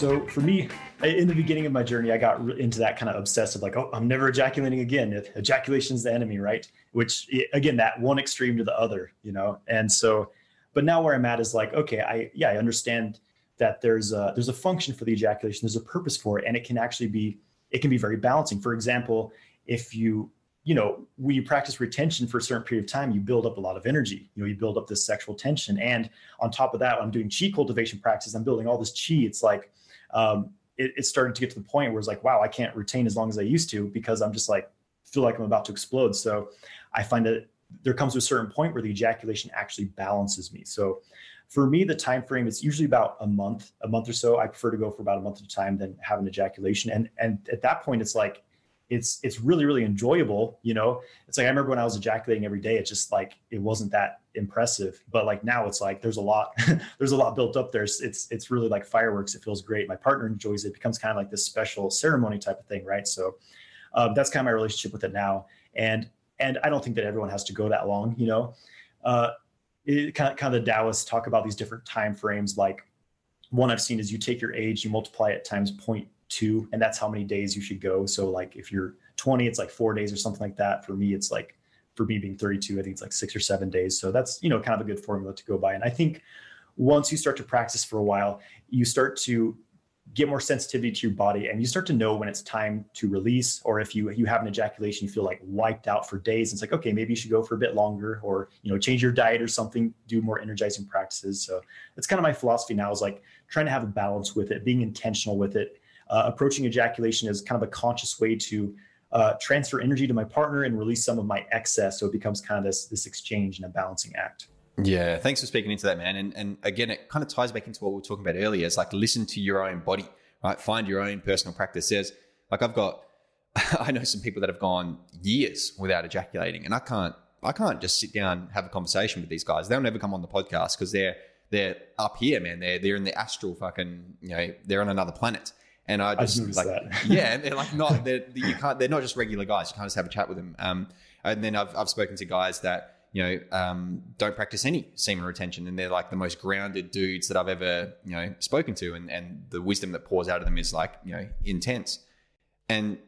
So for me, in the beginning of my journey, I got into that kind of obsessive, like, oh, I'm never ejaculating again. Ejaculation is the enemy, right? Which again, that one extreme to the other, you know. And so, but now where I'm at is like, okay, I yeah, I understand that there's a there's a function for the ejaculation, there's a purpose for it, and it can actually be it can be very balancing. For example, if you you know when you practice retention for a certain period of time you build up a lot of energy you know you build up this sexual tension and on top of that i'm doing chi cultivation practice i'm building all this chi it's like um, it, it's starting to get to the point where it's like, wow, I can't retain as long as I used to because I'm just like feel like I'm about to explode. So I find that there comes to a certain point where the ejaculation actually balances me. So for me, the time frame is usually about a month, a month or so. I prefer to go for about a month at a time than have an ejaculation. And and at that point, it's like it's it's really really enjoyable you know? It's like i remember when i was ejaculating every day it's just like it wasn't that impressive but like now it's like there's a lot there's a lot built up there. It's it's really like fireworks it feels great. My partner enjoys it, it becomes kind of like this special ceremony type of thing right? So um, that's kind of my relationship with it now. And and i don't think that everyone has to go that long you know? Uh, it kind of, kind of the taoists talk about these different time frames like one i've seen is you take your age you multiply it times point two, and that's how many days you should go. So like if you're 20, it's like four days or something like that. For me, it's like for me being 32, I think it's like six or seven days. So that's you know kind of a good formula to go by. And I think once you start to practice for a while, you start to get more sensitivity to your body and you start to know when it's time to release or if you you have an ejaculation you feel like wiped out for days it's like okay maybe you should go for a bit longer or you know change your diet or something do more energizing practices so that's kind of my philosophy now is like trying to have a balance with it being intentional with it uh, approaching ejaculation as kind of a conscious way to uh, transfer energy to my partner and release some of my excess. So it becomes kind of this this exchange and a balancing act. Yeah, thanks for speaking into that, man. And and again, it kind of ties back into what we were talking about earlier. It's like listen to your own body, right? Find your own personal practice. There's like I've got, I know some people that have gone years without ejaculating, and I can't I can't just sit down and have a conversation with these guys. They'll never come on the podcast because they're they're up here, man. They're they're in the astral fucking you know they're on another planet. And I just I like, yeah, they're like not, they're, you can't, they're not just regular guys. You can't just have a chat with them. Um, and then I've, I've spoken to guys that, you know, um, don't practice any semen retention, and they're like the most grounded dudes that I've ever, you know, spoken to, and and the wisdom that pours out of them is like, you know, intense, and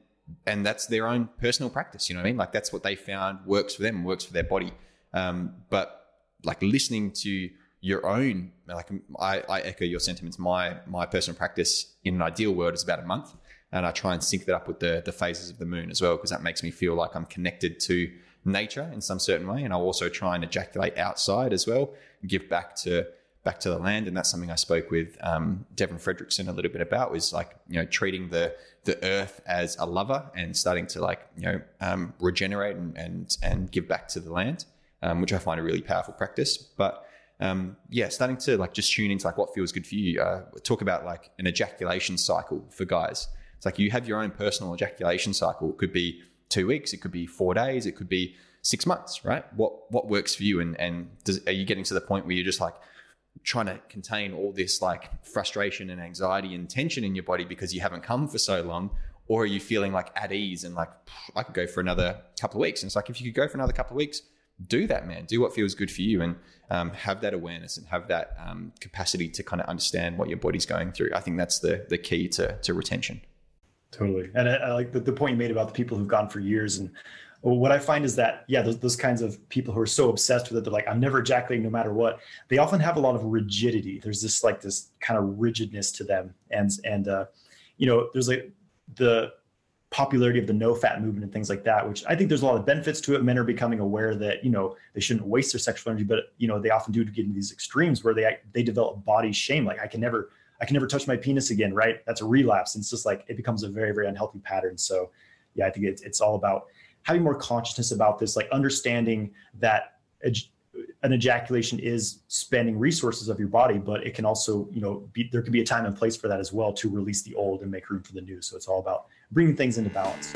and that's their own personal practice. You know what I mean? Like that's what they found works for them, works for their body. Um, but like listening to your own like I, I, echo your sentiments. My my personal practice in an ideal world is about a month and i try and sync that up with the the phases of the moon as well because that makes me feel like i'm connected to nature in some certain way and i'll also try and ejaculate outside as well give back to back to the land and that's something i spoke with um, devon fredrickson a little bit about was like you know treating the the earth as a lover and starting to like you know um, regenerate and, and and give back to the land um, which i find a really powerful practice. But um, yeah, starting to like just tune into like what feels good for you. Uh, talk about like an ejaculation cycle for guys. It's like you have your own personal ejaculation cycle. It could be two weeks, it could be four days, it could be six months, right? What what works for you? And and does, are you getting to the point where you're just like trying to contain all this like frustration and anxiety and tension in your body because you haven't come for so long? Or are you feeling like at ease and like I could go for another couple of weeks? And it's like if you could go for another couple of weeks, do that, man. Do what feels good for you and um, have that awareness and have that um, capacity to kind of understand what your body's going through. I think that's the the key to to retention. Totally, and I, I like the, the point you made about the people who've gone for years. And what I find is that yeah, those, those kinds of people who are so obsessed with it, they're like, I'm never ejaculating no matter what. They often have a lot of rigidity. There's this like this kind of rigidness to them, and and uh, you know, there's like the popularity of the NoFap movement and things like that which i think there's a lot of benefits to it. Men are becoming aware that you know they shouldn't waste their sexual energy but you know they often do to get into these extremes where they they develop body shame like i can never i can never touch my penis again right? That's a relapse and it's just like it becomes a very very unhealthy pattern. So yeah i think it's, it's all about having more consciousness about this like understanding that an ejaculation is spending resources of your body, but it can also, you know, be, there can be a time and place for that as well to release the old and make room for the new. So it's all about bringing things into balance.